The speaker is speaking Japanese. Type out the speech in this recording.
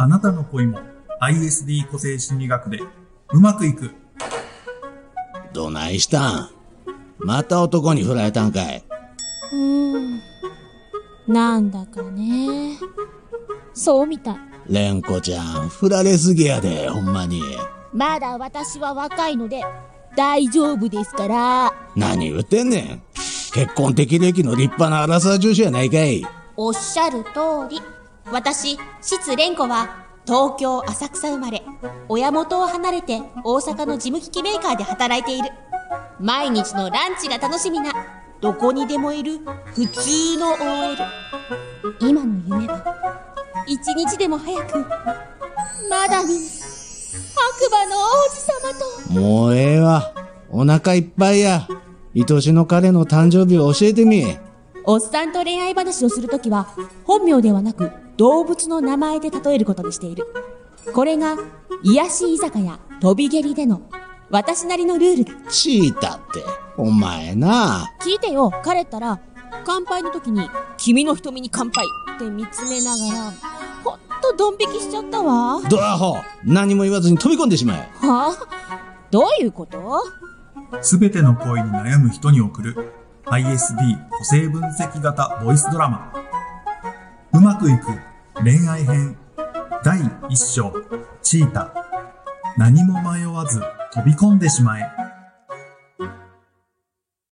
あなたの恋も ISD 個性心理学でうまくいく。どないしたん？また男に振られたんかいうーん。なんだかね。そうみたい。蓮子ちゃん、振られすぎやで、ほんまに。まだ私は若いので大丈夫ですから。何言ってんねん。結婚適齢期の立派なアラサー女子やないかい。おっしゃる通り。私、シツレンコは東京浅草生まれ。親元を離れて大阪の事務機器メーカーで働いている。毎日のランチが楽しみな、どこにでもいる普通の OL。今の夢は、一日でも早く、まだ見ぬ白馬の王子様と。もうええわ。お腹いっぱいや。愛しの彼の誕生日を教えてみ。おっさんと恋愛話をするときは、本名ではなく動物の名前で例えることにしている。これが、癒し居酒屋、飛び蹴りでの、私なりのルールだ。チータって、お前な。聞いてよ、彼ったら、乾杯の時に、君の瞳に乾杯って見つめながら、ほんとドン引きしちゃったわ。はドアホ何も言わずに飛び込んでしまえ。あ？どういうこと？すべての恋に悩む人に送る ISD 個性分析型ボイスドラマ。うまくいく恋愛編第1章チータ。何も迷わず飛び込んでしまえ。